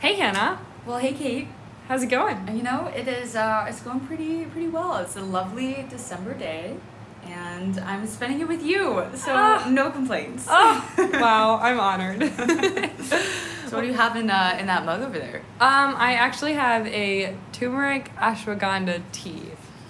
Hey, Hannah. Well, hey, Kate. How's it going? You know, it is. Uh, it's going pretty, pretty well. It's a lovely December day, and I'm spending it with you. So Ah. no complaints. Oh, wow. I'm honored. So what do you have in uh, in that mug over there? Um, I actually have a turmeric ashwagandha tea.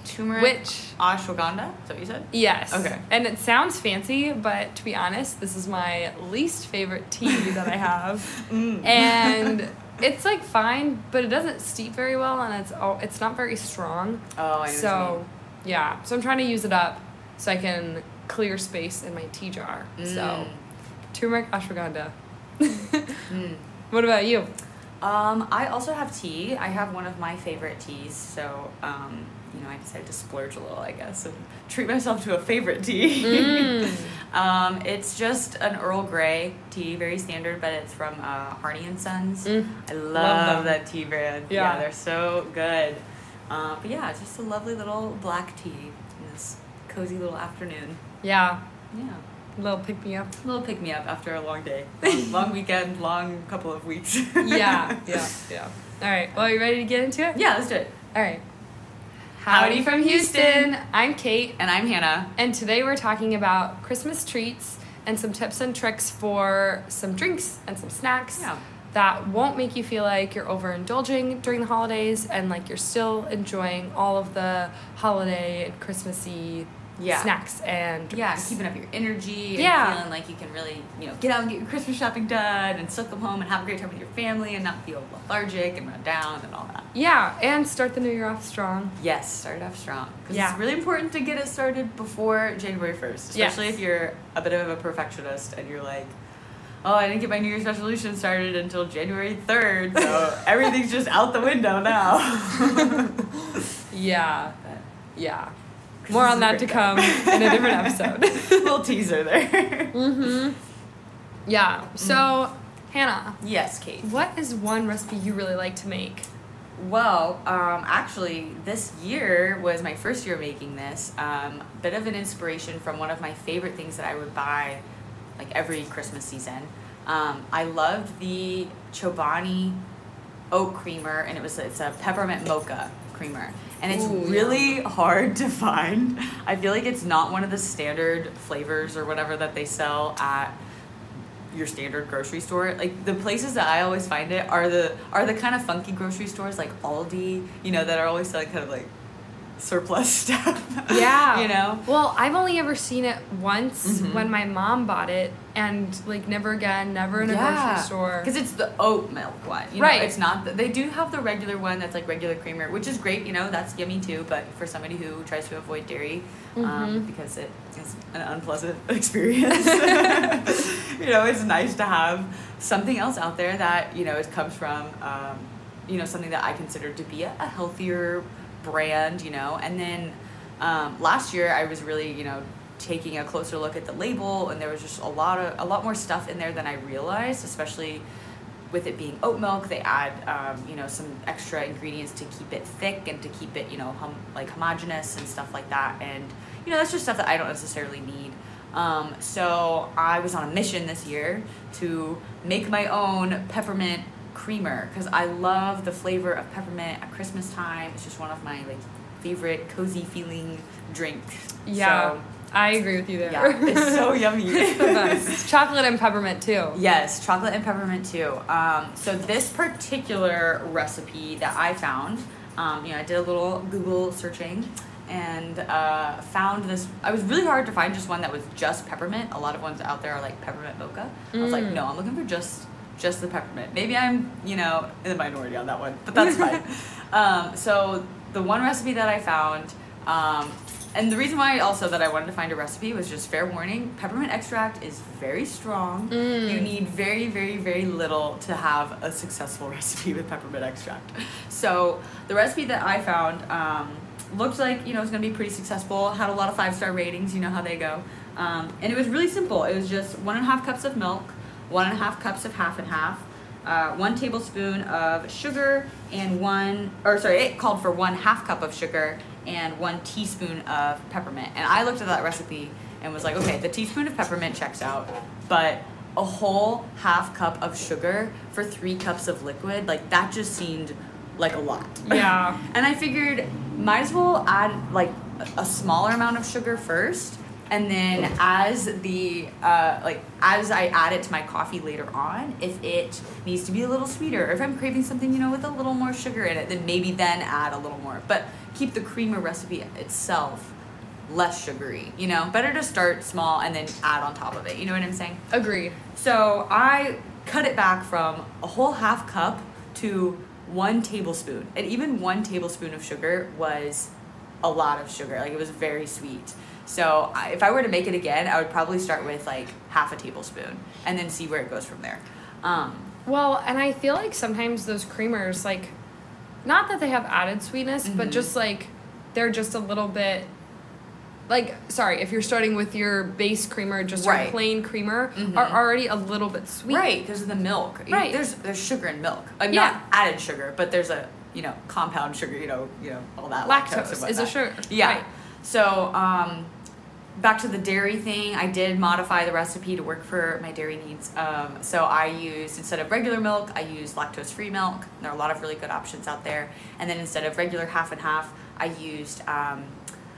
Turmeric. Which- ashwagandha? Is that what you said? Yes. Okay. And it sounds fancy, but to be honest, this is my least favorite tea that I have. Mm. And it's like fine, but it doesn't steep very well, and it's oh, it's not very strong. oh, I know. So, yeah. So I'm trying to use it up so I can clear space in my tea jar. mean. So, turmeric ashwagandha. Mm. Mm. What about you? Um, I also have tea. I have one of my favorite teas, so um, you know, I decided to splurge a little, I guess, and treat myself to a favorite tea. Mm. um, it's just an Earl Grey tea, very standard, but it's from uh, Harney and Sons. Mm. I love, Love that tea brand. Yeah. they're so good. Uh, but yeah, it's just a lovely little black tea in this cozy little afternoon. Yeah. Yeah, little pick me up. a little pick me up after a long day, long, long weekend, long couple of weeks. Yeah. Yeah. Yeah. All right. Well, are you ready to get into it? yeah. Let's do it. All right. Howdy from Houston. I'm Kate, And I'm Hannah. and today we're talking about Christmas treats and some tips and tricks for some drinks and some snacks Yeah. that won't make you feel like you're overindulging during the holidays and like you're still enjoying all of the holiday and Christmassy Yeah. snacks and Yeah, and keeping up your energy and Yeah. feeling like you can really, you know, get out and get your Christmas shopping done and still come home and have a great time with your family and not feel lethargic and run down and all that. yeah, and start the new year off strong. Yes, start off strong. Because Yeah. it's really important to get it started before January 1st, especially Yes. if you're a bit of a perfectionist and you're like, oh, I didn't get my New Year's resolution started until January 3rd, so everything's just out the window now. Yeah, But yeah. More on that to come in a different episode. little teaser there. mm-hmm. Yeah. So, Hannah, yes, Kate. what is one recipe you really like to make? Well, um, actually, this year was my first year making this. Um, bit of an inspiration from one of my favorite things that I would buy, like every Christmas season. Um, I loved the Chobani oat creamer, and it was it's a peppermint mocha creamer, and it's Ooh, really hard to find. I feel like it's not one of the standard flavors or whatever that they sell at your standard grocery store. Like the places that I always find it are the are the kind of funky grocery stores like Aldi, you know, that are always selling kind of like surplus stuff. Yeah. you know? Well, I've only ever seen it once Mhm. when my mom bought it, and like never again, never in a grocery store. Because it's the oat milk one. You Right. Know, it's not, the, they do have the regular one that's like regular creamer, which is great, you know, that's yummy too. But for somebody who tries to avoid dairy, um, Mhm. because it is an unpleasant experience, you know, it's nice to have something else out there that, you know, it comes from, um, you know, something that I consider to be a, a healthier brand, you know. And then um, last year I was really, you know, taking a closer look at the label and there was just a lot of a lot more stuff in there than I realized, especially with it being oat milk, they add um, you know some extra ingredients to keep it thick and to keep it you know hum- like homogenous and stuff like that. And you know that's just stuff that I don't necessarily need. Um, so I was on a mission this year to make my own peppermint creamer because I love the flavor of peppermint at Christmas time. It's just one of my like favorite cozy feeling drinks. yeah, So, I agree with you there. yeah, it's so yummy. It's the best. Chocolate and peppermint too. Yes, chocolate and peppermint too. Um, so this particular recipe that I found, um, you know, I did a little Google searching and uh, found this. I was really hard to find just one that was just peppermint. A lot of ones out there are like peppermint mocha. I was like, Mm. no, I'm looking for just just the peppermint. Maybe I'm, you know, in the minority on that one, but that's fine. Um, so the one recipe that I found. Um, and the reason why also that I wanted to find a recipe was just fair warning peppermint extract is very strong. Mm. You need very, very, very little to have a successful recipe with peppermint extract. So the recipe that I found um, looked like you know it was gonna be pretty successful. Had a lot of five star ratings. You know how they go. Um, and it was really simple. It was just one and a half cups of milk, one and a half cups of half and half, uh, one tablespoon of sugar, and one or sorry, it called for one half cup of sugar and one teaspoon of peppermint. And I looked at that recipe and was like, okay, the teaspoon of peppermint checks out, but a whole half cup of sugar for three cups of liquid, like that just seemed like a lot. Yeah. and I figured might as well add like a smaller amount of sugar first and then as the uh, like as I add it to my coffee later on, if it needs to be a little sweeter, or if I'm craving something you know with a little more sugar in it, then maybe then add a little more. But keep the creamer recipe itself less sugary. You know, better to start small and then add on top of it. You know what I'm saying? Agreed. So I cut it back from a whole half cup to one tablespoon, and even one tablespoon of sugar was a lot of sugar. Like it was very sweet. So I, if I were to make it again, I would probably start with like half a tablespoon and then see where it goes from there. Um, Well, and I feel like sometimes those creamers, like, not that they have added sweetness, but Mhm. just like they're just a little bit. Like, sorry, if you're starting with your base creamer, just Right. your plain creamer, Mhm. are already a little bit sweet. right, because of the milk. Right. There's there's sugar in milk. Uh, Yeah. Not added sugar, but there's a you know compound sugar. You know you know all that lactose, Lactose is a sugar. Yeah. Right. So, um, back to the dairy thing, I did modify the recipe to work for my dairy needs. Um, so I used instead of regular milk, I used lactose-free milk. There are a lot of really good options out there. And then instead of regular half and half, I used um,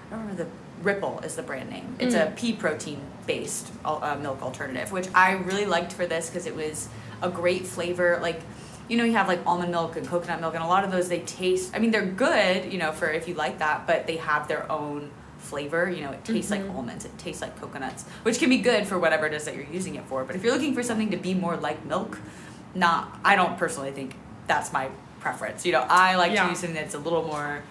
I don't remember the Ripple is the brand name. It's a Mm. pea protein based uh, milk alternative, which I really liked for this because it was a great flavor. Like, you know, you have like almond milk and coconut milk, and a lot of those they taste. I mean, they're good, you know, for if you like that, but they have their own flavor. You know, it tastes like Mhm. almonds, it tastes like coconuts, which can be good for whatever it is that you're using it for. But if you're looking for something to be more like milk, not. I don't personally think that's my preference. You know, I like Yeah. to use something that's a little more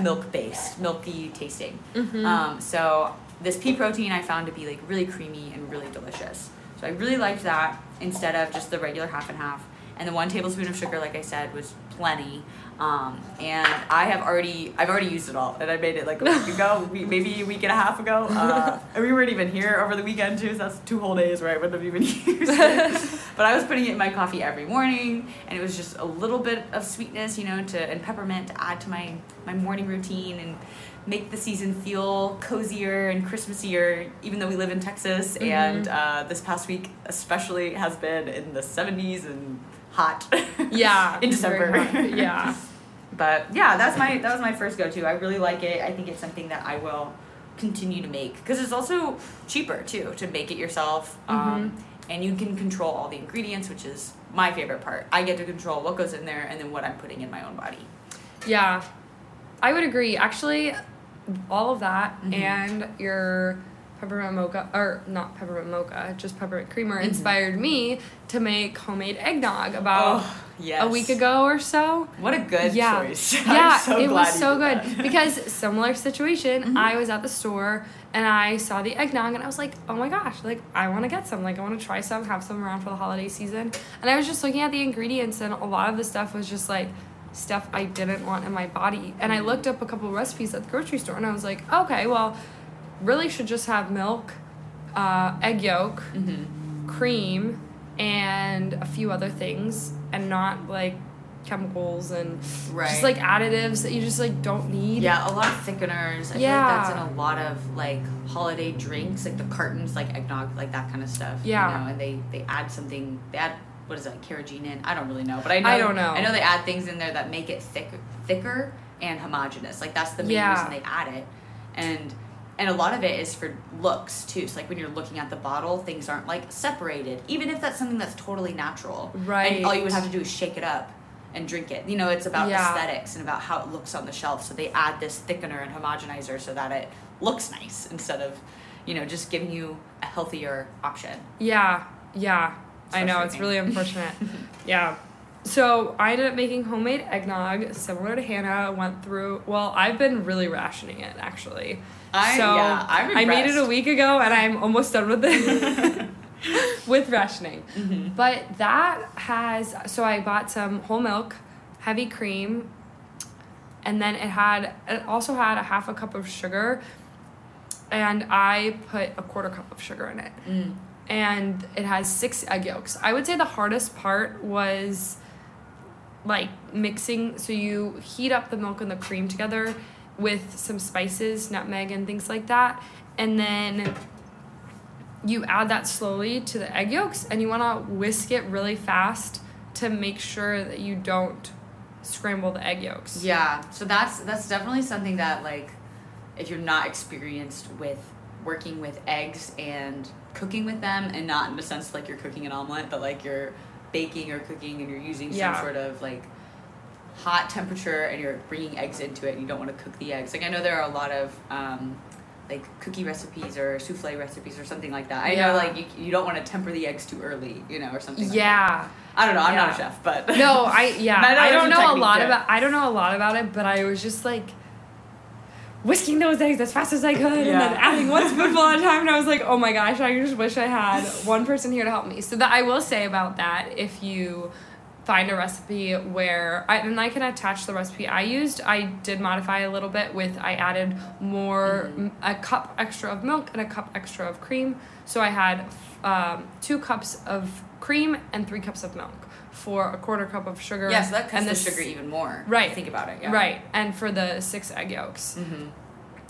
milk based, milky tasting. Mhm. Um, so this pea protein I found to be like really creamy and really delicious. So I really liked that instead of just the regular half and half. And the one tablespoon of sugar, like I said, was plenty. Um, and I have already, I've already used it all, and I made it like a week ago, maybe a week and a half ago. Uh, and we weren't even here over the weekend too, so that's two whole days where I wouldn't have even used it. but I was putting it in my coffee every morning, and it was just a little bit of sweetness, you know, to and peppermint to add to my my morning routine and make the season feel cozier and Christmassier, even though we live in Texas. Mhm. And uh, this past week, especially, has been in the 70s and hot. Yeah. in December. hot. Yeah. But yeah, that's my that was my first go to. I really like it. I think it's something that I will continue to make because it's also cheaper too to make it yourself. Um, and you can control all the ingredients, which is my favorite part. I get to control what goes in there and then what I'm putting in my own body. Yeah, I would agree. Actually, all of that Mhm. and your peppermint mocha, or not peppermint mocha, just peppermint creamer, Mhm. inspired me to make homemade eggnog about oh, yes. a week ago or so. What a good yeah, choice. yeah, so it was so good that. because similar situation. Mhm. I was at the store and I saw the eggnog and I was like, oh my gosh, like I want to get some, like I want to try some, have some around for the holiday season. And I was just looking at the ingredients and a lot of the stuff was just like stuff I didn't want in my body. And I Mhm. looked up a couple recipes at the grocery store and I was like, okay, well, really should just have milk, uh, egg yolk, Mhm. cream, and a few other things, and not like chemicals and Right. just like additives that you just like don't need. Yeah, a lot of thickeners. I Yeah. feel like that's in a lot of like holiday drinks, like the cartons, like eggnog, like that kind of stuff. Yeah. You know, and they they add something. They add what is that, carrageenan? I don't really know, but I know I don't know. I know they add things in there that make it thick, thicker and homogenous. Like that's the main Yeah. reason they add it, and and a lot of it is for looks too. So like when you're looking at the bottle, things aren't like separated, even if that's something that's totally natural. Right. And all you would have to do is shake it up and drink it. You know, it's about Yeah. aesthetics and about how it looks on the shelf. So they add this thickener and homogenizer so that it looks nice instead of, you know, just giving you a healthier option. Yeah, yeah. I know it's really unfortunate. yeah. So I ended up making homemade eggnog, similar to Hannah. Went through. Well, I've been really rationing it actually. I so yeah, I'm I made it a week ago, and I'm almost done with it with rationing. Mhm. But that has so I bought some whole milk, heavy cream, and then it had it also had a half a cup of sugar, and I put a quarter cup of sugar in it Mm. and it has six egg yolks. I would say the hardest part was like mixing. So you heat up the milk and the cream together with some spices, nutmeg, and things like that, and then you add that slowly to the egg yolks and you want to whisk it really fast to make sure that you don't scramble the egg yolks. Yeah, so that's that's definitely something that like if you're not experienced with working with eggs and cooking with them and not in the sense like you're cooking an omelet but like you're baking or cooking and you're using some Yeah. sort of like hot temperature and you're bringing eggs into it and you don't want to cook the eggs like i know there are a lot of um, like cookie recipes or souffle recipes or something like that i Yeah. know like you, you don't want to temper the eggs too early you know or something like that. Yeah. i don't know i'm not a chef but No, I yeah. I know I don't know a lot it. about I don't know a lot about it, but I was just like whisking those eggs as fast as I could and then Yeah. adding one spoonful at a time and I was like, "Oh my gosh, I just wish I had one person here to help me." So that I will say about that if you find a recipe where I and I can attach the recipe I used. I did modify a little bit with I added more Mm-hmm. a cup extra of milk and a cup extra of cream. So I had um, two cups of cream and three cups of milk for a quarter cup of sugar. yeah so that cuts and the s- sugar even more Right. think about it yeah Right, and for the six egg yolks, mm-hmm.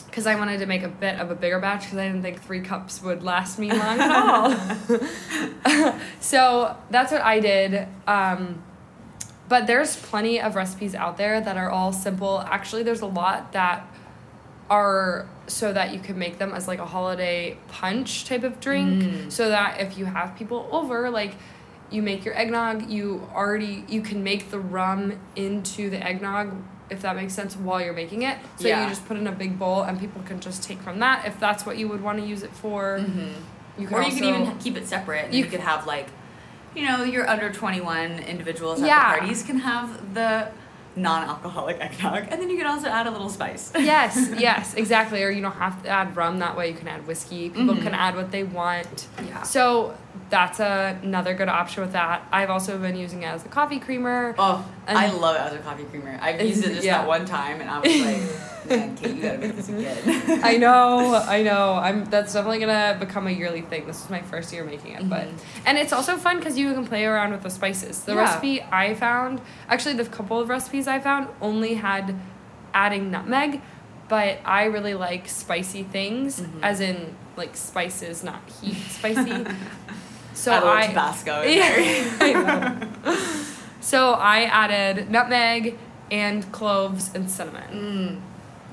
because I wanted to make a bit of a bigger batch because I didn't think three cups would last me long at all. so that's what I did. Um, but there's plenty of recipes out there that are all simple. Actually, there's a lot that are so that you can make them as like a holiday punch type of drink Mm. so that if you have people over like you make your eggnog you already you can make the rum into the eggnog if that makes sense while you're making it so Yeah. you just put in a big bowl and people can just take from that if that's what you would want to use it for Mm-hmm. you or you also, can even keep it separate and You you, could have like you know your under 21 individuals at Yeah. the parties can have the non-alcoholic eggnog and then you can also add a little spice yes yes exactly or you don't have to add rum that way you can add whiskey people Mhm. can add what they want yeah So that's a, another good option with that. I've also been using it as a coffee creamer. oh i love it as a coffee creamer i've used it just Yeah. that one time and i was like man kate you gotta make this again I know, I know. I'm that's definitely gonna become a yearly thing. This is my first year making it, but Mhm. and it's also fun because you can play around with the spices. The Yeah. recipe I found, actually, the couple of recipes I found only had adding nutmeg, but I really like spicy things, Mhm. as in like spices, not heat spicy. so a I tabasco. Yeah, I. So I added nutmeg and cloves and cinnamon.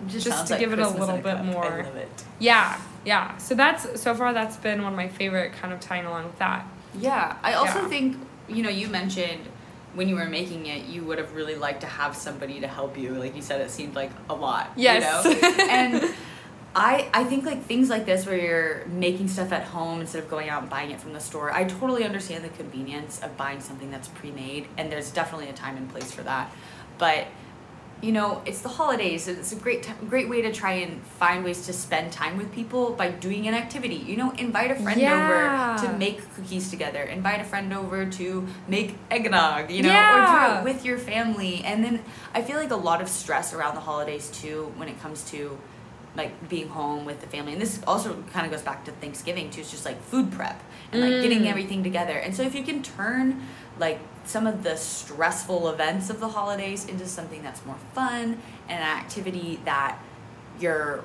Mm. Just, Just to like give it a little in bit cup. more. I love it. Yeah, yeah. So that's so far that's been one of my favorite kind of tying along with that. Yeah, I also Yeah. think you know you mentioned when you were making it, you would have really liked to have somebody to help you. Like you said, it seemed like a lot. Yes. You know? and I I think like things like this where you're making stuff at home instead of going out and buying it from the store. I totally understand the convenience of buying something that's pre-made, and there's definitely a time and place for that. But you know, it's the holidays. It's a great time, great way to try and find ways to spend time with people by doing an activity. You know, invite a friend Yeah. over to make cookies together. Invite a friend over to make eggnog. You know, or do it with your family. And then I feel like a lot of stress around the holidays too when it comes to like being home with the family. And this also kind of goes back to Thanksgiving too. It's just like food prep and like getting Mm. everything together. And so if you can turn like some of the stressful events of the holidays into something that's more fun and an activity that you're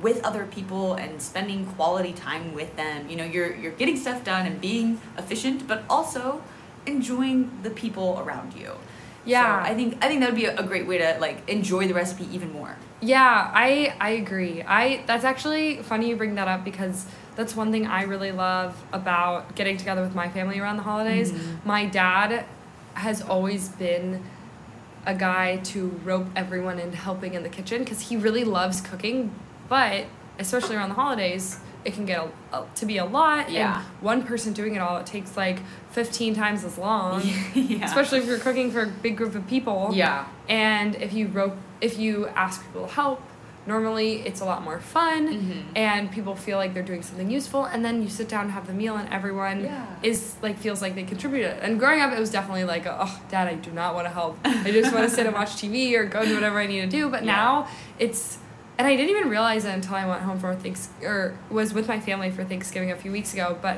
with other people and spending quality time with them. You know, you're you're getting stuff done and being efficient, but also enjoying the people around you. Yeah. So I think I think that would be a great way to like enjoy the recipe even more. Yeah, I I agree. I that's actually funny you bring that up because that's one thing I really love about getting together with my family around the holidays. Mhm. My dad has always been a guy to rope everyone into helping in the kitchen because he really loves cooking, but especially around the holidays, it can get a, a, to be a lot. Yeah. And one person doing it all, it takes like 15 times as long. yeah. Especially if you're cooking for a big group of people. yeah. And if you rope, if you ask people to help, normally it's a lot more fun, Mhm. and people feel like they're doing something useful. And then you sit down and have the meal, and everyone Yeah. is like feels like they contributed. And growing up, it was definitely like, oh, Dad, I do not want to help. I just want to sit and watch TV or go do whatever I need to do. But Yeah. now it's. And I didn't even realize it until I went home for thanks or was with my family for Thanksgiving a few weeks ago. But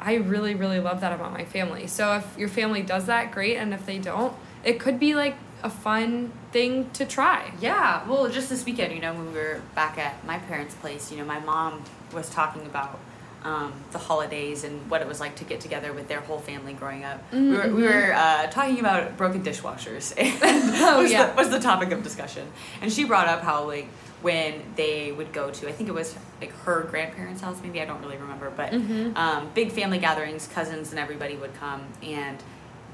I really, really love that about my family. So if your family does that, great. And if they don't, it could be like a fun thing to try. Yeah, well, just this weekend, you know, when we were back at my parents' place, you know, my mom was talking about um, the holidays and what it was like to get together with their whole family growing up. Mm-hmm. We were, we were uh, talking about broken dishwashers. And Oh, was yeah. The, was the topic of discussion. And she brought up how, like, when they would go to, I think it was like her grandparents' house, maybe I don't really remember, but Mhm. um, big family gatherings, cousins and everybody would come, and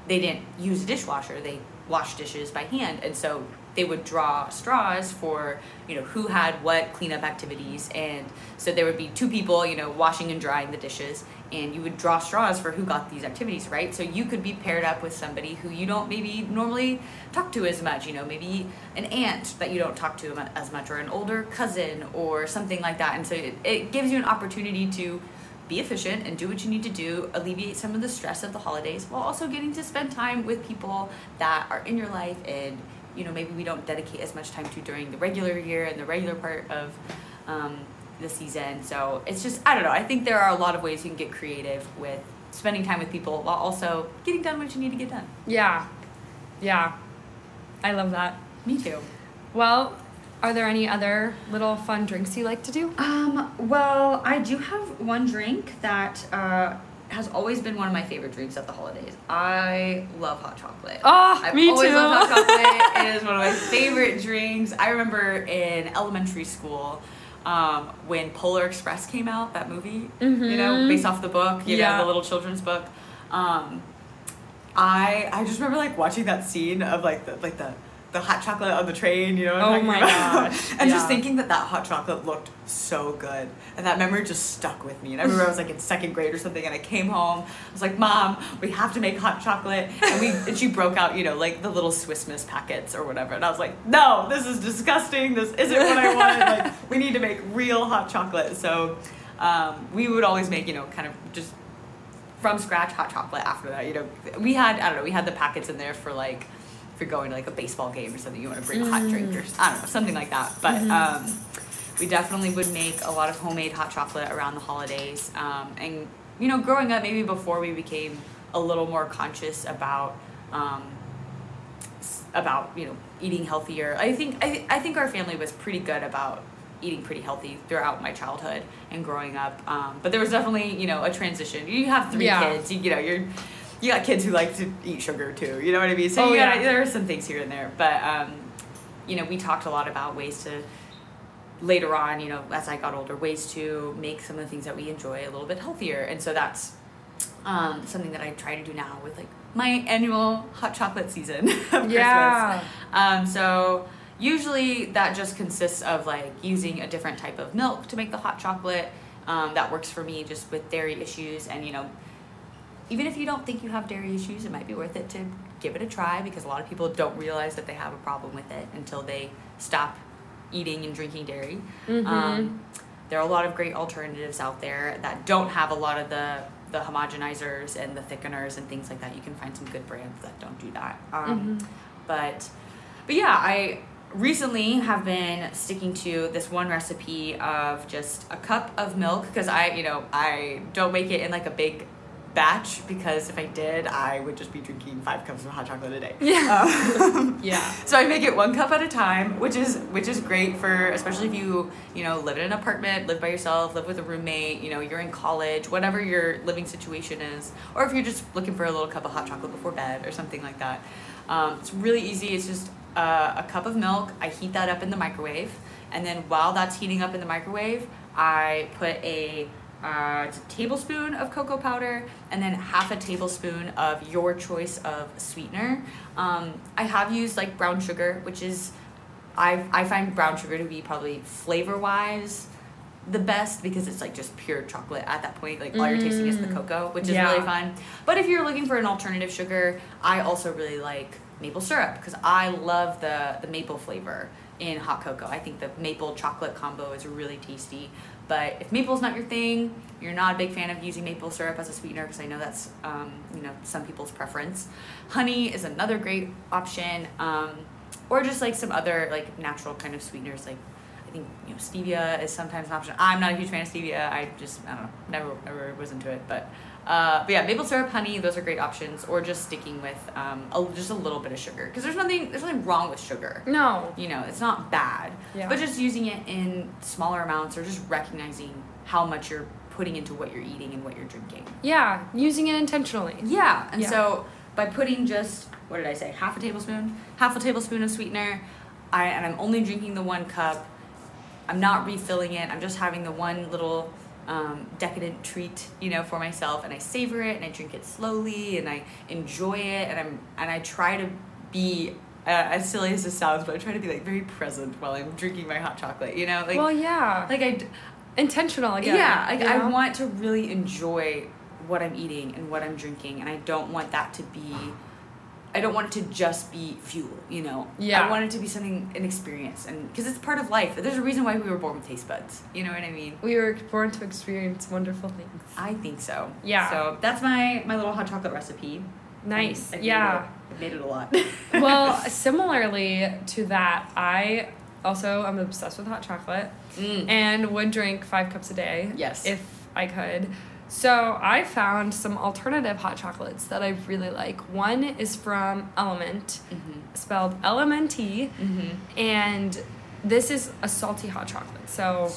they didn't use a dishwasher. They washed dishes by hand, and so they would draw straws for you know who had what cleanup activities, and so there would be two people, you know, washing and drying the dishes, and you would draw straws for who got these activities, right? So you could be paired up with somebody who you don't maybe normally talk to as much, you know, maybe an aunt that you don't talk to as much, or an older cousin, or something like that, and so it, it gives you an opportunity to be efficient and do what you need to do, alleviate some of the stress of the holidays while also getting to spend time with people that are in your life and you know maybe we don't dedicate as much time to during the regular year and the regular part of um, the season. So it's just I don't know. I think there are a lot of ways you can get creative with spending time with people while also getting done what you need to get done. Yeah. Yeah. I love that. Me too. Well, are there any other little fun drinks you like to do? Um, well, I do have one drink that uh, has always been one of my favorite drinks at the holidays. I love hot chocolate. Oh, I've me always too. loved hot chocolate. it is one of my favorite drinks. I remember in elementary school um, when Polar Express came out, that movie, you know, Mhm. based off the book, you Yeah. know, the little children's book. Um, I I just remember like watching that scene of like the like the the hot chocolate on the train, you know Oh my about? gosh, and yeah. just thinking that that hot chocolate looked so good. And that memory just stuck with me. And I remember I was like in second grade or something and I came home. I was like, "Mom, we have to make hot chocolate." And we and she broke out, you know, like the little Swiss Miss packets or whatever. And I was like, "No, this is disgusting. This isn't what I wanted. like we need to make real hot chocolate." So, um, we would always make, you know, kind of just from scratch hot chocolate after that. You know, we had I don't know, we had the packets in there for like if you're going to like a baseball game or something, you want to bring a hot drink or I don't know, something like that. But um, we definitely would make a lot of homemade hot chocolate around the holidays. Um, and you know, growing up, maybe before we became a little more conscious about. Um, about you know eating healthier. I think I, I think our family was pretty good about eating pretty healthy throughout my childhood and growing up. Um, but there was definitely you know a transition. You have three Yeah. kids. You, you know you're you got kids who like to eat sugar too. You know what I mean? So Oh, gotta, yeah. there are some things here and there. But um, you know we talked a lot about ways to later on, you know, as I got older, ways to make some of the things that we enjoy a little bit healthier. And so that's um, something that I try to do now with like my annual hot chocolate season of Yeah. Christmas. Um, so usually that just consists of like using a different type of milk to make the hot chocolate. Um, that works for me just with dairy issues and you know even if you don't think you have dairy issues, it might be worth it to give it a try because a lot of people don't realize that they have a problem with it until they stop eating and drinking dairy. Mhm. Um, there are a lot of great alternatives out there that don't have a lot of the the homogenizers and the thickeners and things like that. You can find some good brands that don't do that. Um, Mhm. But but yeah, I recently have been sticking to this one recipe of just a cup of milk because I you know I don't make it in like a big batch because if I did I would just be drinking five cups of hot chocolate a day. Yeah. Um, Yeah. so I make it one cup at a time, which is which is great for especially if you you know live in an apartment, live by yourself, live with a roommate, you know you're in college, whatever your living situation is, or if you're just looking for a little cup of hot chocolate before bed or something like that. Um, it's really easy. It's just uh, a cup of milk. I heat that up in the microwave, and then while that's heating up in the microwave, I put a uh, it's a tablespoon of cocoa powder and then half a tablespoon of your choice of sweetener. Um, I have used like brown sugar, which is I I find brown sugar to be probably flavor wise the best because it's like just pure chocolate at that point. Like all you're tasting is the Mm. cocoa, which is Yeah. really fun. But if you're looking for an alternative sugar, I also really like maple syrup because I love the the maple flavor in hot cocoa. I think the maple chocolate combo is really tasty. But if maple's not your thing, you're not a big fan of using maple syrup as a sweetener because I know that's um, you know some people's preference. Honey is another great option, um, or just like some other like natural kind of sweeteners like I think you know stevia is sometimes an option. I'm not a huge fan of stevia. I just I don't know never never was into it, but. Uh, but yeah, maple syrup, honey, those are great options, or just sticking with um, a, just a little bit of sugar because there's nothing there's nothing wrong with sugar No. you know it's not bad Yeah. but just using it in smaller amounts or just recognizing how much you're putting into what you're eating and what you're drinking. Yeah, using it intentionally. Yeah, and Yeah. so by putting just what did I say, half a tablespoon, half a tablespoon of sweetener, I and I'm only drinking the one cup. I'm not refilling it. I'm just having the one little um, decadent treat, you know, for myself, and I savor it and I drink it slowly and I enjoy it and I'm and I try to be. Uh, as silly as this sounds, but I try to be like very present while I'm drinking my hot chocolate. You know, like well, yeah, like I intentional again. yeah, like you I want to really enjoy what I'm eating and what I'm drinking, and I don't want that to be. I don't want it to just be fuel, you know. Yeah. I want it to be something, an experience, and because it's part of life. There's a reason why we were born with taste buds. You know what I mean? We were born to experience wonderful things. I think so. Yeah. So that's my my little hot chocolate recipe. Nice. I've made yeah. it- I've made it a lot. well, similarly to that, I also am obsessed with hot chocolate Mm. and would drink five cups a day. Yes. If I could. So I found some alternative hot chocolates that I really like. One is from Element, Mhm. spelled L M N T, Mhm. and this is a salty hot chocolate. So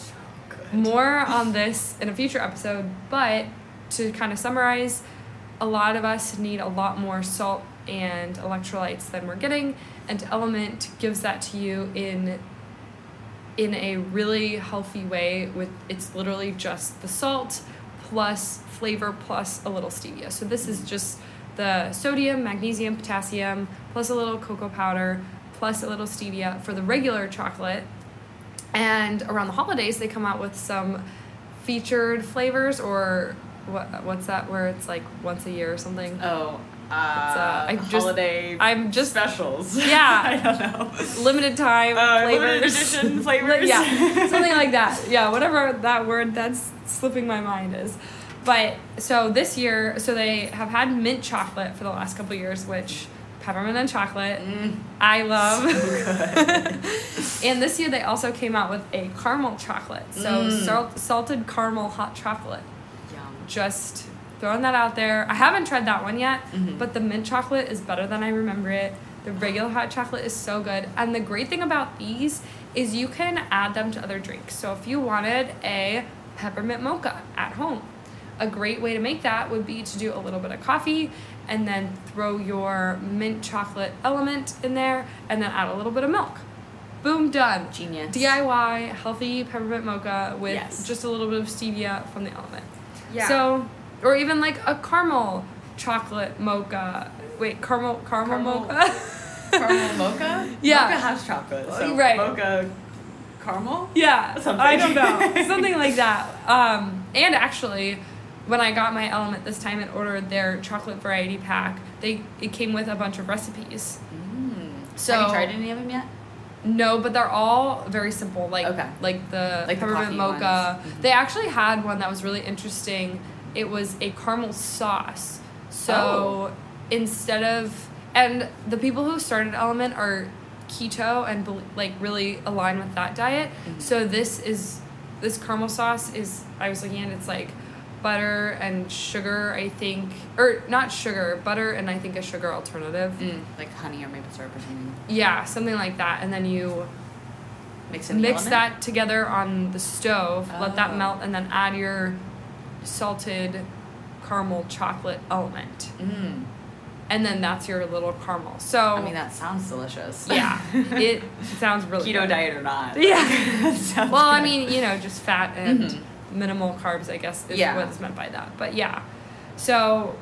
Good. more on this in a future episode, but to kind of summarize, a lot of us need a lot more salt and electrolytes than we're getting, and Element gives that to you in in a really healthy way with it's literally just the salt plus flavor plus a little stevia. So this is just the sodium, magnesium, potassium plus a little cocoa powder plus a little stevia for the regular chocolate. And around the holidays they come out with some featured flavors or what what's that where it's like once a year or something. Oh, uh, uh, I just- holiday. I'm just specials. Yeah. I don't know. limited time Uh, flavors. limited edition flavors. yeah, something like that. Yeah, whatever that word that's slipping my mind is. But so this year, so they have had mint chocolate for the last couple years, which peppermint and chocolate Mm, I love. so and this year they also came out with a caramel chocolate. So Mm. salt, salted caramel hot chocolate. Yum. Just throwing that out there. I haven't tried that one yet, Mhm. but the mint chocolate is better than I remember it. The regular hot chocolate is so good. And the great thing about these is you can add them to other drinks. So if you wanted a peppermint mocha at home, a great way to make that would be to do a little bit of coffee and then throw your mint chocolate element in there and then add a little bit of milk. Boom, done. Genius. DIY healthy peppermint mocha with Yes. just a little bit of stevia from the element. Yeah. So, or even like a caramel chocolate mocha. Wait, caramel caramel, Caramel- mocha. caramel mocha. Yeah. Mocha has chocolate. So Right. Mocha caramel. yeah, Something. I don't know, something like that. Um, and actually, when I got my element this time and ordered their chocolate variety pack, they it came with a bunch of recipes. Mm. So- have you tried any of them yet? No, but they're all very simple. Like Okay. like the Like peppermint coffee mocha. Mhm. They actually had one that was really interesting. It was a caramel sauce. So Oh. instead of and the people who started Element are keto and like really align with that diet. Mhm. So this is this caramel sauce is I was looking at it, it's like butter and sugar I think or not sugar butter and I think a sugar alternative. Mm. Like honey or maple syrup or something. Yeah, something like that, and then you Mix mix element? that together on the stove, let that Oh. melt, and then add your salted caramel chocolate element. Mm. And then that's your little caramel. So, I mean, that sounds delicious. yeah, it sounds really Keto good. diet or not. Yeah. Well, I mean, you know, just fat and Mhm. minimal carbs, I guess, is Yeah. what is meant by that. But yeah, so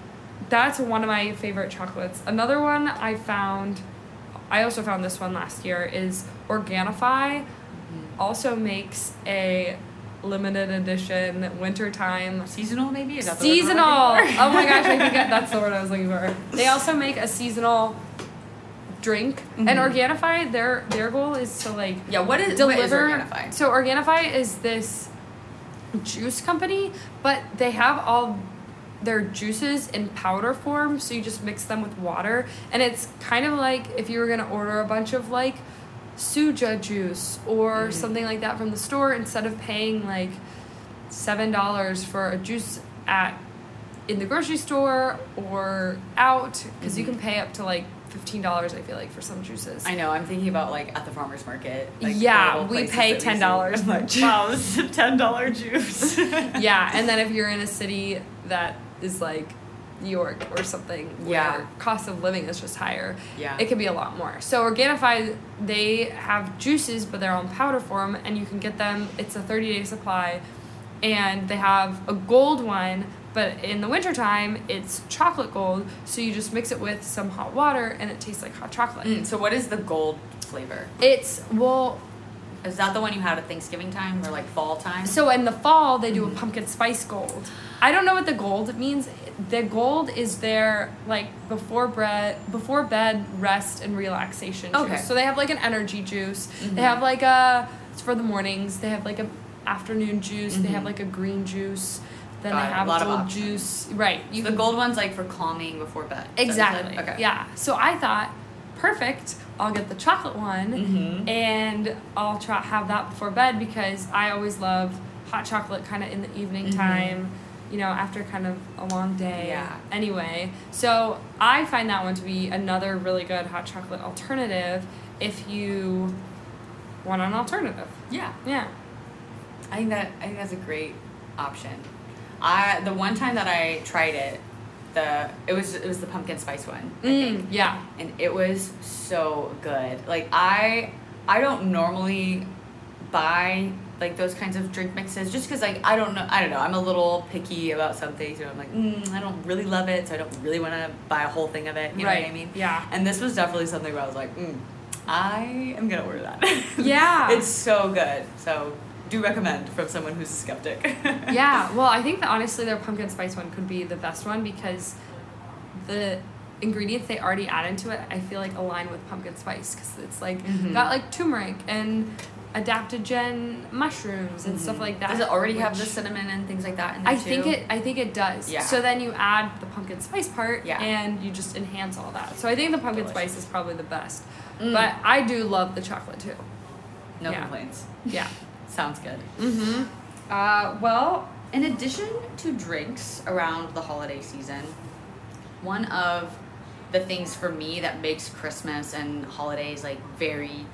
that's one of my favorite chocolates. Another one I found, I also found this one last year, is Organifi. Also makes a limited edition wintertime seasonal, maybe. Is that the word we're seasonal. oh my gosh, I think that's the word I was looking for. They also make a seasonal drink, and Mhm. Organifi, their their goal is to like yeah. What is deliver. What is Organifi? So Organifi is this juice company, but they have all their juices in powder form, so you just mix them with water, and it's kind of like if you were gonna order a bunch of like suja juice or Mhm. something like that from the store instead of paying like seven dollars for a juice at in the grocery store or out because you Mhm. can pay up to like fifteen dollars. I feel like for some juices. I know. I'm thinking about like at the farmers market. Like, Yeah, we pay $10 I'm much. Wow, this is a ten dollar juice. yeah, and then if you're in a city that is like New York or something where Yeah. cost of living is just higher, Yeah. it can be a lot more. So Organifi, they have juices, but they're on powder form, and you can get them. It's a 30 day supply, and they have a gold one. But in the wintertime, it's chocolate gold, so you just mix it with some hot water and it tastes like hot chocolate. Mm, so what is the gold flavor? It's, well, Is that the one you had at Thanksgiving time or like fall time? So in the fall, they do a pumpkin spice gold. I don't know what the gold means. The gold is their like before bread, before bed rest and relaxation Okay. juice. So they have like an energy juice. Mhm. They have like a it's for the mornings. They have like a afternoon juice. They have Mhm. like a green juice. Then Got they have A lot gold juice. Right. So the gold one's like for calming before bed. Is that what you said? Exactly. Okay. Yeah. So I thought, perfect. I'll get the chocolate one Mhm. and I'll try have that before bed because I always love hot chocolate kind of in the evening Mhm. time, you know, after kind of a long day. Yeah. Anyway, so I find that one to be another really good hot chocolate alternative if you want an alternative. Yeah. Yeah. I think that I think that's a great option. I the one time that I tried it, the it was it was the pumpkin spice one. I think. Mm, yeah. and it was so good. Like I I don't normally buy like those kinds of drink mixes just because like I don't know I don't know I'm a little picky about some things. You know I'm like mm, I don't really love it, so I don't really want to buy a whole thing of it. You right. know what I mean? Yeah. And this was definitely something where I was like, mm, I am gonna order that. Yeah. it's so good. So do recommend from someone who's a skeptic. yeah, well, I think that honestly their pumpkin spice one could be the best one because the ingredients they already add into it, I feel like align with pumpkin spice because it's like Mhm. got like turmeric and adaptogen mushrooms and stuff like that. Mm-hmm. Does it already have the cinnamon and things like that in there I think it. I think it does. Yeah. So then you add the pumpkin spice part, Yeah. and you just enhance all that. So I think the pumpkin Delicious. spice is probably the best. Mm. But I do love the chocolate too. no yeah. complaints. Yeah. Sounds good. Mm-hmm. Uh, well, in addition to drinks around the holiday season, one of the things for me that makes Christmas and holidays like very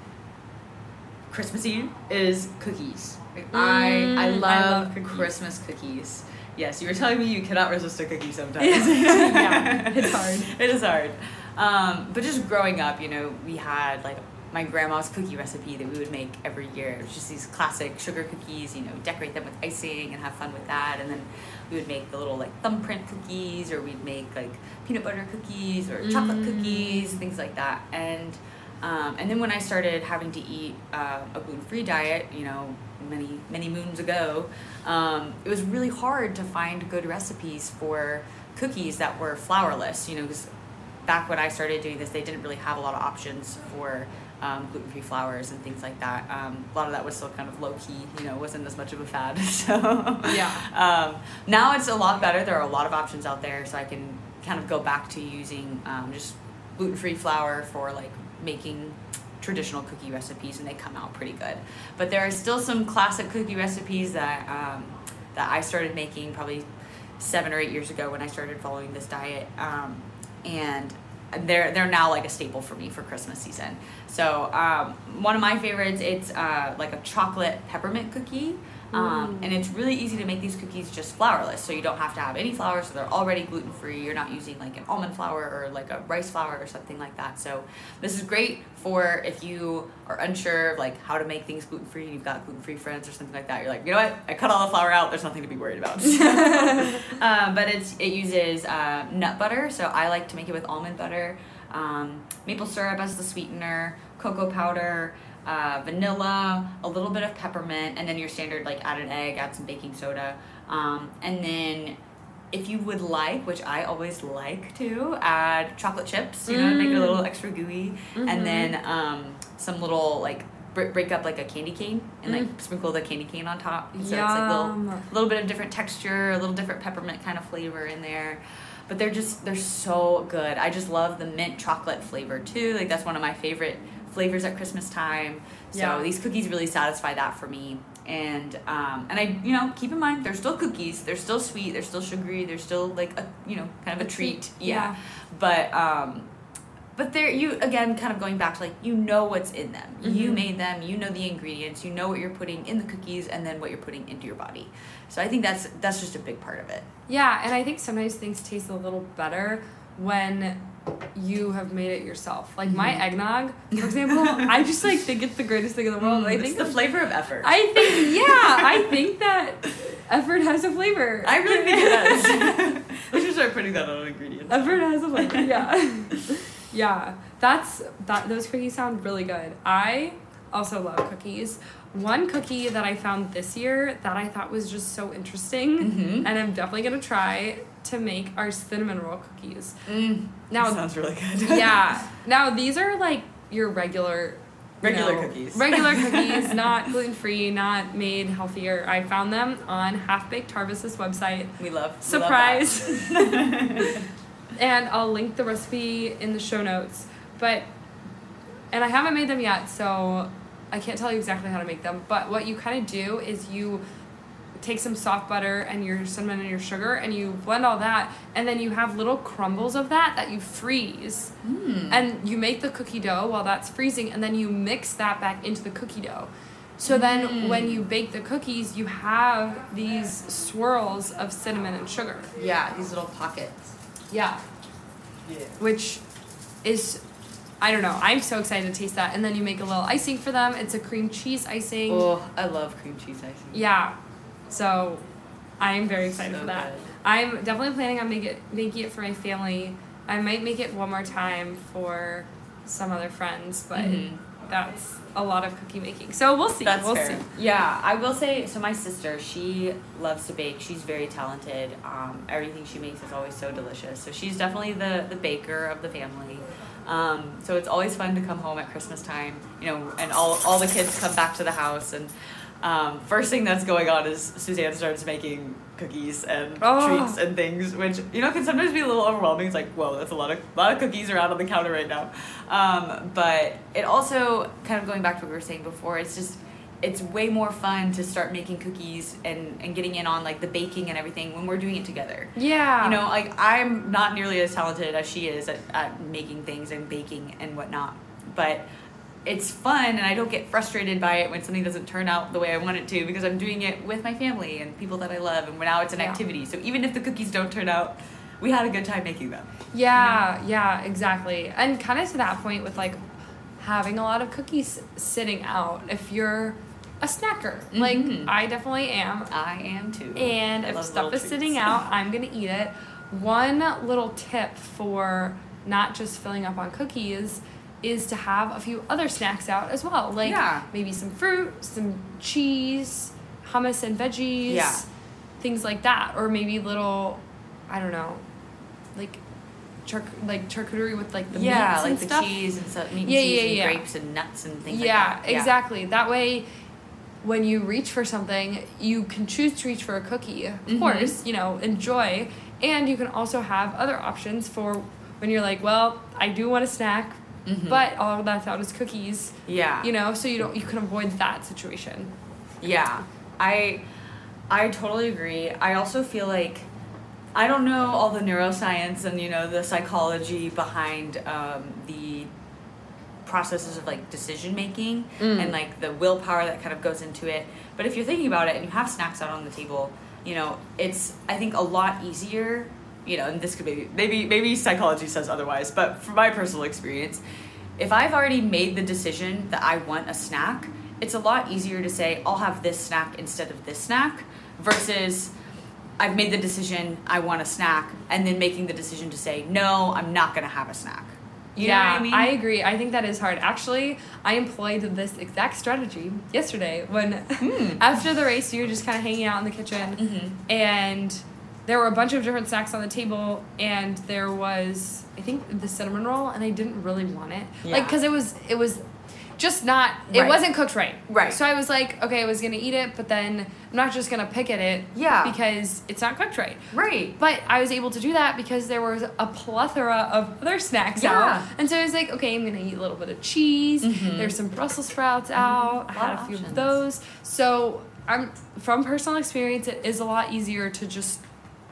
Christmassy is cookies. Like, I I Mm, I love, love cookies. Christmas cookies. Yes, you were telling me you cannot resist a cookie sometimes. Yeah, it's hard. It is hard. Um, but just growing up, you know, we had like my grandma's cookie recipe that we would make every year. It was just these classic sugar cookies, you know, decorate them with icing and have fun with that. And then we would make the little like thumbprint cookies, or we'd make like peanut butter cookies or chocolate Mm. cookies, things like that. And um, and then when I started having to eat uh, a gluten-free diet, you know, many many moons ago, um, it was really hard to find good recipes for cookies that were flourless. You know, because back when I started doing this, they didn't really have a lot of options for um, gluten-free flours and things like that. Um, a lot of that was still kind of low-key. You know, wasn't as much of a fad. So Yeah. um, now it's a lot better. There are a lot of options out there, so I can kind of go back to using um, just gluten-free flour for like making traditional cookie recipes, and they come out pretty good. But there are still some classic cookie recipes that um, that I started making probably seven or eight years ago when I started following this diet, um, and they're they're now like a staple for me for Christmas season. So um, one of my favorites, it's uh, like a chocolate peppermint cookie. Um, Mm. and it's really easy to make these cookies just flourless, so you don't have to have any flour, so they're already gluten free. You're not using like an almond flour or like a rice flour or something like that. So this is great for if you are unsure of like how to make things gluten free. and You've got gluten free friends or something like that. You're like, you know what? I cut all the flour out. There's nothing to be worried about. um, but it's it uses uh, nut butter, so I like to make it with almond butter, um, maple syrup as the sweetener, cocoa powder uh, vanilla, a little bit of peppermint, and then your standard like add an egg, add some baking soda, um, and then if you would like, which I always like to, add chocolate chips. You know, to make it a little extra gooey, Mhm. and then um, some little like break, up like a candy cane and like Mm. sprinkle the candy cane on top. So it's like little a little bit of different texture, a little different peppermint kind of flavor in there. But they're just they're so good. I just love the mint chocolate flavor too. Like that's one of my favorite flavors at Christmas time. So Yeah. these cookies really satisfy that for me. And um, and I you know keep in mind they're still cookies. They're still sweet. They're still sugary. They're still like a you know kind of a, A treat. treat. Yeah. Yeah. But um, but there you again kind of going back to like you know what's in them you Mhm. made them you know the ingredients you know what you're putting in the cookies and then what you're putting into your body so i think that's that's just a big part of it Yeah, and I think sometimes things taste a little better when you have made it yourself. Like my Mhm. eggnog, for example, I just like think it's the greatest thing in the world. I it's think the flavor of effort I think yeah, I think that effort has a flavor. I really think it does we should start putting that on ingredients effort has a flavor. Yeah, yeah. That's that. Those cookies sound really good. I also love cookies. One cookie that I found this year that I thought was just so interesting, Mhm. and I'm definitely gonna try to make our cinnamon roll cookies. mm, Now, that sounds really good yeah. Now these are like your regular. Regular cookies. Regular cookies, not gluten free, not made healthier. I found them on Half Baked Harvest's website. we love we love Surprise. and I'll link the recipe in the show notes. But and I haven't made them yet, so I can't tell you exactly how to make them. But what you kind of do is you take some soft butter and your cinnamon and your sugar and you blend all that and then you have little crumbles of that that you freeze Mm. and you make the cookie dough while that's freezing and then you mix that back into the cookie dough so then Mm. when you bake the cookies you have these swirls of cinnamon and sugar yeah these little pockets yeah yeah which is I don't know. I'm so excited to taste that. And then you make a little icing for them. It's a cream cheese icing. oh i love cream cheese icing Yeah. So I'm very excited So for that. good. I'm definitely planning on make it, making it for my family. I might make it one more time for some other friends, but Mhm. that's a lot of cookie making. So we'll see. That's we'll fair. see. Yeah, I will say. So my sister, she loves to bake. She's very talented. Um, everything she makes is always so delicious. So she's definitely the the baker of the family. Um, so it's always fun to come home at Christmas time, you know, and all all the kids come back to the house and. Um, first thing that's going on is Suzanne starts making cookies and Oh. treats and things, which you know can sometimes be a little overwhelming. It's like, whoa, that's a lot of lot of cookies around on the counter right now. Um, but it also kind of going back to what we were saying before. It's just it's way more fun to start making cookies and, and getting in on like the baking and everything when we're doing it together. Yeah. You know, like I'm not nearly as talented as she is at, at making things and baking and whatnot. But it's fun and I don't get frustrated by it when something doesn't turn out the way I want it to because I'm doing it with my family and people that I love and now it's an Yeah. activity. So even if the cookies don't turn out, we had a good time making them. Yeah, yeah, exactly. And kind of to that point with like having a lot of cookies sitting out if you're a snacker. Like Mhm. I definitely am. I am too. And I if stuff is sitting out, I'm going to eat it. One little tip for not just filling up on cookies is to have a few other snacks out as well. Like Yeah. maybe some fruit, some cheese, hummus and veggies, Yeah. things like that. Or maybe little, I don't know, like char- like charcuterie with like the yeah, meats like and the stuff. cheese and stuff, meat and Yeah, cheese yeah, and yeah. grapes and nuts and things yeah, like that. exactly. That way, when you reach for something, you can choose to reach for a cookie, of Mhm. course, you know, enjoy. And you can also have other options for when you're like, well, I do want a snack, Mhm. but all that's out is cookies, Yeah. you know, so you don't, you can avoid that situation. Yeah, I I totally agree. I also feel like I don't know all the neuroscience and you know the psychology behind um, the processes of like decision making Mm. and like the willpower that kind of goes into it. But if you're thinking about it and you have snacks out on the table, you know, it's I think a lot easier. You know, and this could be maybe maybe psychology says otherwise, but from my personal experience, if I've already made the decision that I want a snack, it's a lot easier to say I'll have this snack instead of this snack versus I've made the decision I want a snack and then making the decision to say no, I'm not going to have a snack. You yeah, know what I mean? agree. I think that is hard. Actually, I employed this exact strategy yesterday when Hmm. after the race you were just kind of hanging out in the kitchen Mhm. and there were a bunch of different snacks on the table and there was I think the cinnamon roll and I didn't really want it. Like cuz it was it was just not it Right. wasn't cooked right. Right. So I was like, okay, I was to eat it, but then I'm not just to pick at it Yeah. because it's not cooked right. Right. But I was able to do that because there was a plethora of other snacks Yeah. out. And so I was like, okay, I'm gonna eat a little bit of cheese. Mhm. There's some Brussels sprouts out. I A lot had a few options. of those. So I'm from personal experience, it is a lot easier to just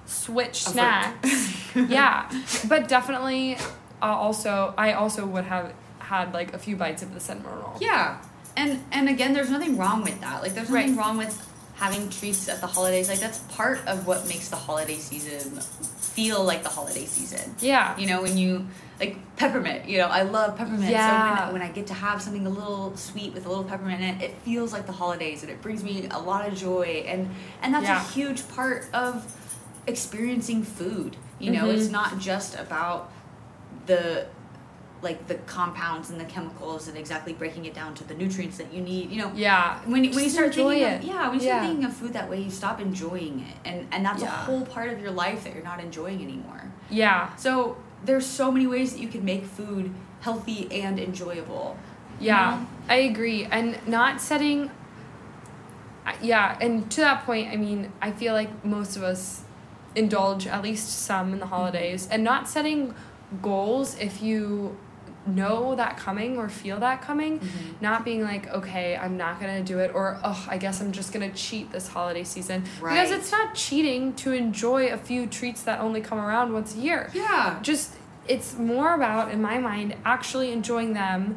switch snacks. yeah. But definitely I also I also would have had like a few bites of the cinnamon roll. Yeah. And and again, there's nothing wrong with that. Like there's nothing Right. wrong with having treats at the holidays. Like that's part of what makes the holiday season feel like the holiday season. Yeah. You know, when you like peppermint, you know, I love peppermint. Yeah. So when, when I get to have something a little sweet with a little peppermint in it, it feels like the holidays and it brings me a lot of joy and and that's Yeah. a huge part of experiencing food. You know, it's Mhm. not just about the like the compounds and the chemicals and exactly breaking it down to the nutrients that you need. You know, Yeah. when, when you start thinking it. of, yeah when you start thinking of food that way you stop enjoying it and and that's a whole part of your life that you're not enjoying anymore Yeah. so there's so many ways that you can make food healthy and enjoyable Yeah, know? I agree. And not setting, yeah, and to that point, I mean, I feel like most of us indulge at least some in the holidays and not setting goals if you know that coming or feel that coming. Mhm. not being like okay i'm not gonna do it or oh i guess i'm just gonna cheat this holiday season. Because it's not cheating to enjoy a few treats that only come around once a year. Yeah. Just it's more about in my mind actually enjoying them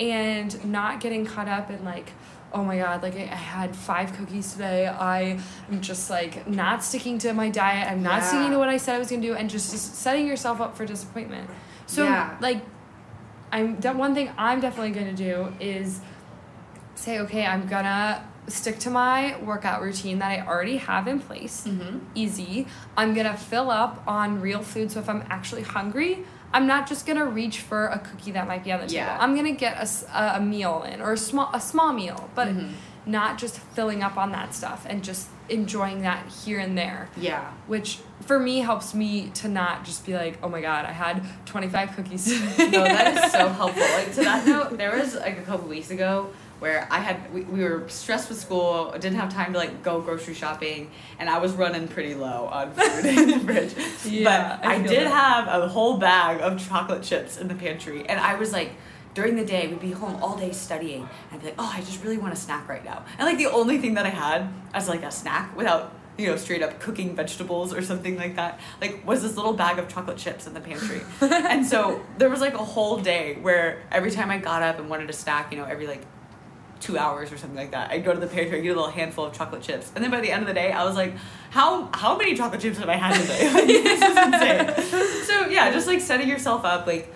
and not getting caught up in like oh my god like i, I had five cookies today i am just like not sticking to my diet i'm not Yeah. sticking to what i said i was going to do and just, just setting yourself up for disappointment so Yeah. like i'm de- one thing i'm definitely going to do is say okay i'm gonna stick to my workout routine that i already have in place mm-hmm. easy. I'm gonna fill up on real food. So if I'm actually hungry, I'm not just gonna reach for a cookie that might be on the Yeah. table. I'm gonna get a, a meal in or a small a small meal, but Mhm. not just filling up on that stuff and just enjoying that here and there. yeah Which for me helps me to not just be like, oh my god, I had 25 cookies no that is so helpful like to that note there was like a couple weeks ago where I had we, we were stressed with school, didn't have time to like go grocery shopping, and I was running pretty low on food in the fridge. Yeah, but I I, did that. have a whole bag of chocolate chips in the pantry, and I was like. During the day, we'd be home all day studying. And I'd be like, oh, I just really want a snack right now. And like the only thing that I had as like a snack without, you know, straight up cooking vegetables or something like that, like was this little bag of chocolate chips in the pantry. and so there was like a whole day where every time I got up and wanted a snack, you know, every like two hours or something like that. I'd go to the pantry, get a little handful of chocolate chips, and then by the end of the day, I was like, "How how many chocolate chips have I had today? Like, this is insane." So yeah, just like setting yourself up, like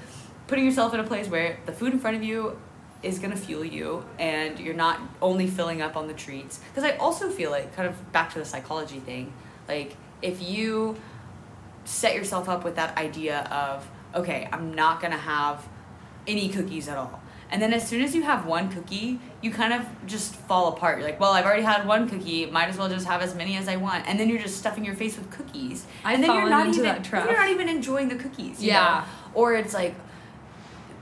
putting yourself in a place where the food in front of you is gonna fuel you, and you're not only filling up on the treats. Because I also feel like, kind of back to the psychology thing, like if you set yourself up with that idea of, okay, I'm not gonna have any cookies at all. And then as soon as you have one cookie, you kind of just fall apart. You're like, well, I've already had one cookie. Might as well just have as many as I want. And then you're just stuffing your face with cookies. I've and then you're not into even that trap. you're not even enjoying the cookies. you Yeah. know? Or it's like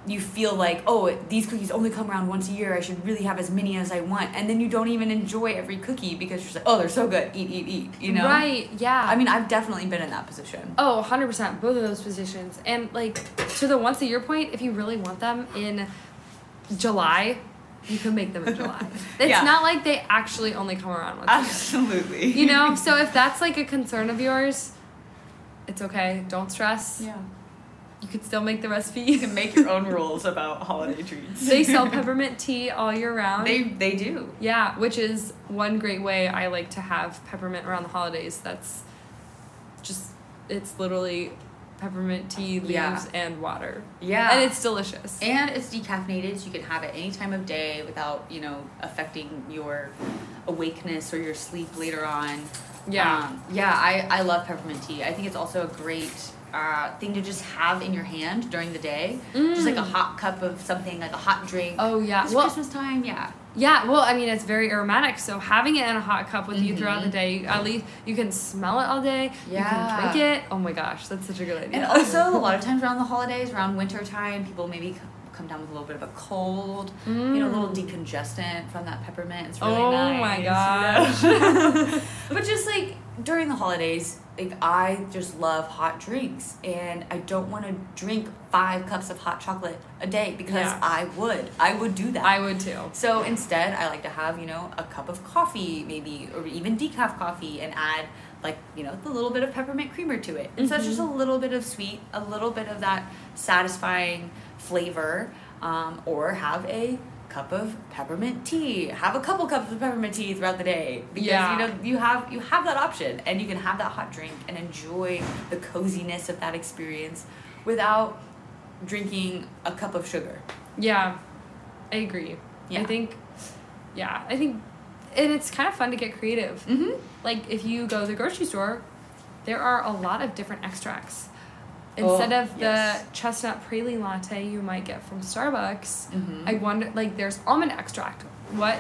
you feel like, oh, these cookies only come around once a year. I should really have as many as I want. And then you don't even enjoy every cookie because you're just like, oh, they're so good. Eat, eat, eat. You know? Right, yeah. I mean, I've definitely been in that position. Oh, 100%. Both of those positions. And like to the once a year point, if you really want them in July, you can make them in July. It's Yeah. not like they actually only come around once Absolutely. You know? So if that's like a concern of yours, it's okay. Don't stress. yeah. You could still make the recipe. You can make your own rules about holiday treats. they sell peppermint tea all year round. They they do. yeah, which is one great way I like to have peppermint around the holidays. That's just, it's literally peppermint tea, leaves, Yeah. and water. Yeah. And it's delicious. and it's decaffeinated, so you can have it any time of day without you know affecting your awakeness or your sleep later on. Yeah. Um, yeah. I I love peppermint tea. I think it's also a great. Uh, thing to just have in your hand during the day, just like a Mm. hot cup of something, like a hot drink. Oh yeah. It's Well, Christmas time, yeah. Yeah. Well, I mean, it's very aromatic, so having it in a hot cup with you throughout the Mhm. day, at least you can smell it all day. Yeah. You can drink it. Oh my gosh, that's such a good idea. And also, a lot of times around the holidays, around winter time, people maybe come down with a little bit of a cold, you know, a little Mm. decongestant from that peppermint. It's really Oh nice. my you gosh. know? but just like during the holidays, like I just love hot drinks, and I don't want to drink five cups of hot chocolate a day because Yeah. I would, I would do that. I would too. So instead, I like to have, you know, a cup of coffee, maybe, or even decaf coffee, and add, like, you know, the little bit of peppermint creamer to it. And so it's just a little bit of sweet, a little bit of that satisfying flavor, um, or have a cup of peppermint tea. Have a couple cups of peppermint tea throughout the day because Yeah. you know you have you have that option, and you can have that hot drink and enjoy the coziness of that experience without drinking a cup of sugar. Yeah, I agree. Yeah. I think, yeah, I think, and it's kind of fun to get creative. Mm-hmm. Like if you go to the grocery store, there are a lot of different extracts. Oh, Instead of the yes. chestnut praline latte you might get from Starbucks, Mhm. I wonder like there's almond extract. What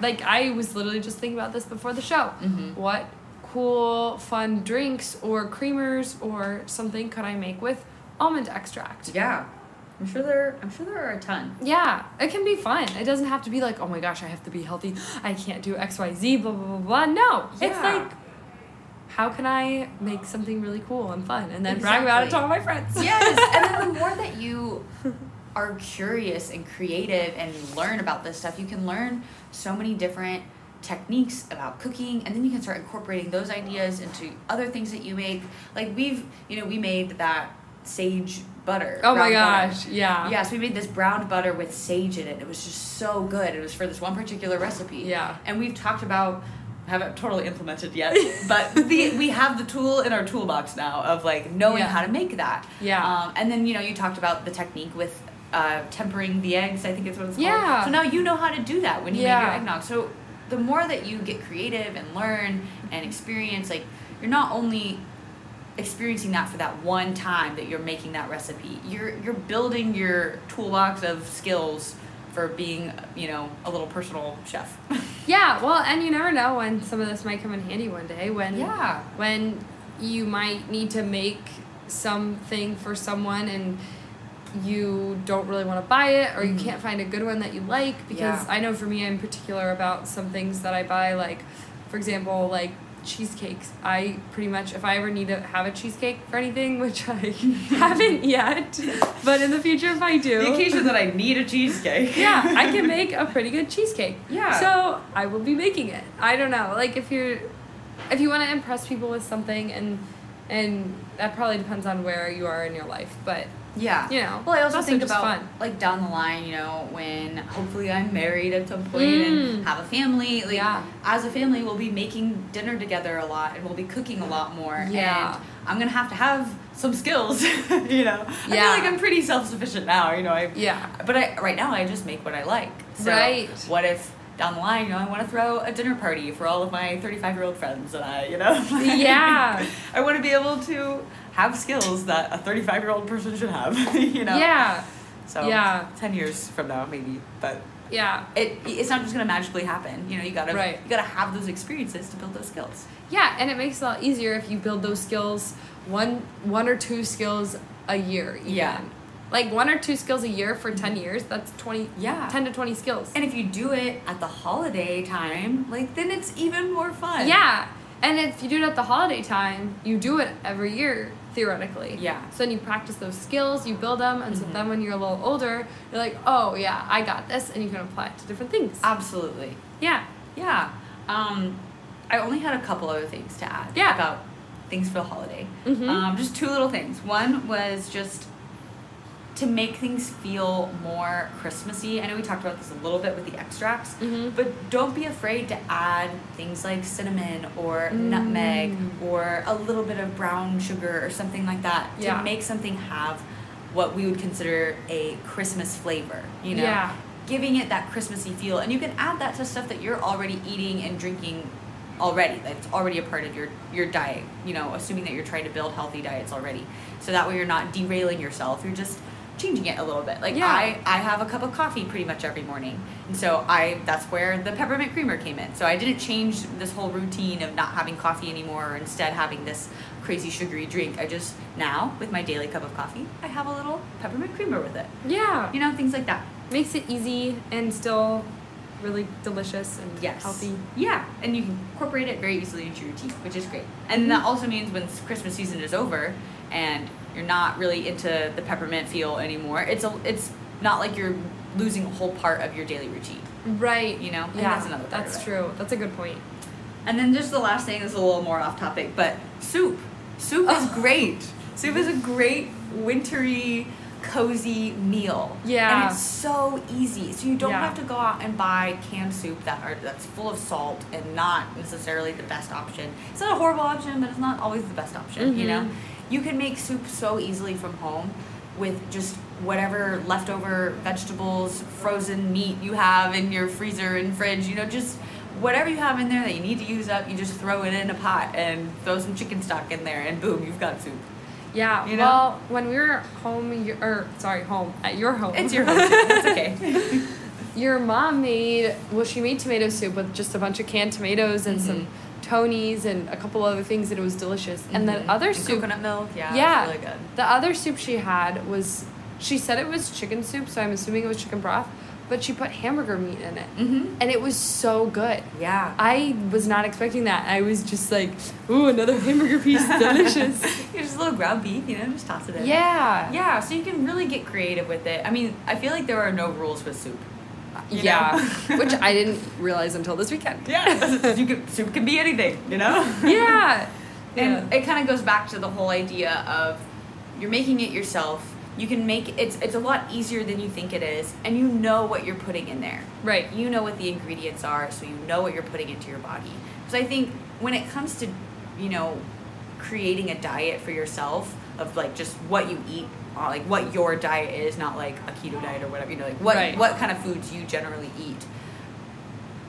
like I was literally just thinking about this before the show. Mhm. What cool fun drinks or creamers or something could I make with almond extract? Yeah, I'm sure there. I'm sure there are a ton. Yeah, it can be fun. It doesn't have to be like, oh my gosh, I have to be healthy. I can't do X, Y, Z, blah, blah, blah, blah. No. It's like, how can I make something really cool and fun and then brag about it to all my friends? Yes, and then the more that you are curious and creative and learn about this stuff, you can learn so many different techniques about cooking and then you can start incorporating those ideas into other things that you make like we've you know we made that sage butter Oh my brown butter. gosh, yeah. Yes, we made this browned butter with sage in it. It was just so good. It was for this one particular recipe. Yeah. And we've talked about haven't totally implemented yet, but the, we have the tool in our toolbox now of like knowing Yeah. how to make that. Yeah. Um, and then you know you talked about the technique with uh, tempering the eggs. I think it's what it's called. Yeah. So now you know how to do that when you make your Yeah. eggnog. So the more that you get creative and learn and experience, like you're not only experiencing that for that one time that you're making that recipe. You're you're building your toolbox of skills for being, you know, a little personal chef. Yeah, well, and you never know when some of this might come in handy one day when Yeah. when you might need to make something for someone and you don't really want to buy it or you Mhm. can't find a good one that you like because Yeah. I know for me I'm particular about some things that I buy like for example like cheesecakes I pretty much if I ever need to have a cheesecake for anything which I haven't yet but in the future if I do The occasion that I need a cheesecake. yeah, I can make a pretty good cheesecake. Yeah. So I will be making it. I don't know. Like if you're if you want to impress people with something and and that probably depends on where you are in your life, but Yeah. You know, Well, I also think about fun. like down the line, you know, when hopefully I'm married at some point Mm. and have a family. Like Yeah. as a family, we'll be making dinner together a lot and we'll be cooking a lot more. Yeah. And I'm gonna have to have some skills. you know. I feel Yeah. like I'm pretty self sufficient now. You know. I Yeah. But I right now I just make what I like. So Right. What if down the line, you know, I want to throw a dinner party for all of my 35 year old friends and I, you know. Yeah. I want to be able to have skills that a 35 year old person should have. you know. Yeah. So Yeah. 10 years from now maybe, but Yeah. it it's not just gonna magically happen. You know, you gotta Right. you gotta have those experiences to build those skills. Yeah, and it makes it a lot easier if you build those skills one one or two skills a year even. Yeah. Like one or two skills a year for 10 mm-hmm. years, that's 20 Yeah. 10 to 20 skills. And if you do it at the holiday time, like then it's even more fun. Yeah. And if you do it at the holiday time, you do it every year, theoretically. Yeah. So then you practice those skills, you build them, and so Mhm. then when you're a little older, you're like, oh, yeah, I got this, and you can apply it to different things. Absolutely. yeah. Yeah. Um, I only had a couple other things to add Yeah. about things for the holiday. Mhm. Um, just two little things. One was just to make things feel more Christmassy. I know we talked about this a little bit with the extracts, Mhm. but don't be afraid to add things like cinnamon or Mm. nutmeg or a little bit of brown sugar or something like that to Yeah. make something have what we would consider a Christmas flavor. You know, Yeah. giving it that Christmassy feel, and you can add that to stuff that you're already eating and drinking already. That's already a part of your your diet. You know, assuming that you're trying to build healthy diets already, so that way you're not derailing yourself. You're just changing it a little bit. Like Yeah. I I have a cup of coffee pretty much every morning. And so I that's where the peppermint creamer came in. So I didn't change this whole routine of not having coffee anymore or instead having this crazy sugary drink. I just now with my daily cup of coffee, I have a little peppermint creamer with it. Yeah. You know, things like that. Makes it easy and still really delicious and Yes. healthy. Yeah, and you can incorporate it very easily into your routine, which is great. And that Mhm. also means when Christmas season is over and you're not really into the peppermint feel anymore, it's a it's not like you're losing a whole part of your daily routine. Right. You know? And yeah. that's another That's true. That's a good point. And then just the last thing is a little more off topic, but soup. Soup is great. Soup is a great wintry, cozy meal. Yeah. And it's so easy. So you don't Yeah. have to go out and buy canned soup that are that's full of salt and not necessarily the best option. It's not a horrible option, but it's not always the best option, you know? Mm-hmm. You can make soup so easily from home with just whatever leftover vegetables, frozen meat you have in your freezer and fridge, you know, just whatever you have in there that you need to use up, you just throw it in a pot and throw some chicken stock in there and boom, you've got soup. Yeah. You know? Well, when we were home, or sorry, home at your home. It's your home. It's okay. Your mom made well, she made tomato soup with just a bunch of canned tomatoes and some mm-hmm. Tonys and a couple other things, and it was delicious. And then Mhm. other And soup, coconut milk, yeah, yeah, really good. the other soup she had was, she said it was chicken soup, so I'm assuming it was chicken broth, but she put hamburger meat in it, Mm-hmm. and it was so good. Yeah. I was not expecting that. I was just like, ooh, another hamburger piece, delicious. just a little ground beef, you know, just toss it in. yeah. Yeah, so you can really get creative with it. I mean, I feel like there are no rules with soup. You Yeah. Which I didn't realize until this weekend. Yeah, you soup can be anything, you know? Yeah. And it kind of goes back to the whole idea of you're making it yourself. You can make it's it's a lot easier than you think it is, and you know what you're putting in there. Right. You know what the ingredients are, so you know what you're putting into your body. Because I think when it comes to, you know, creating a diet for yourself of like just what you eat, like what your diet is, not like a keto diet or whatever. You know, like what Right. what kind of foods you generally eat.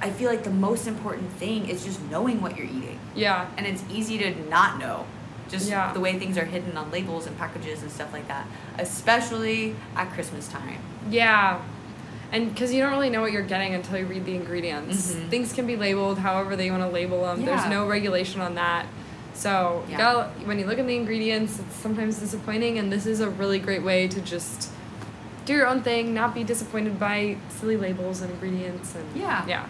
I feel like the most important thing is just knowing what you're eating Yeah. and it's easy to not know just Yeah. the way things are hidden on labels and packages and stuff like that especially at christmas time Yeah. And because you don't really know what you're getting until you read the ingredients. Mhm. Things can be labeled however they want to label them. There's no regulation on that. So you Yeah. gotta, when you look at the ingredients, it's sometimes disappointing. And this is a really great way to just do your own thing, not be disappointed by silly labels and ingredients. And Yeah. Yeah.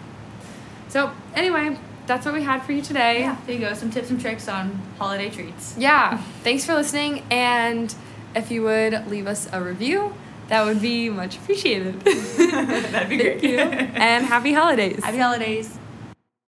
So anyway, that's what we had for you today. yeah there you go some tips and tricks on holiday treats Yeah. Thanks for listening. And if you would leave us a review, that would be much appreciated. that'd be Thank great you. And happy holidays. happy holidays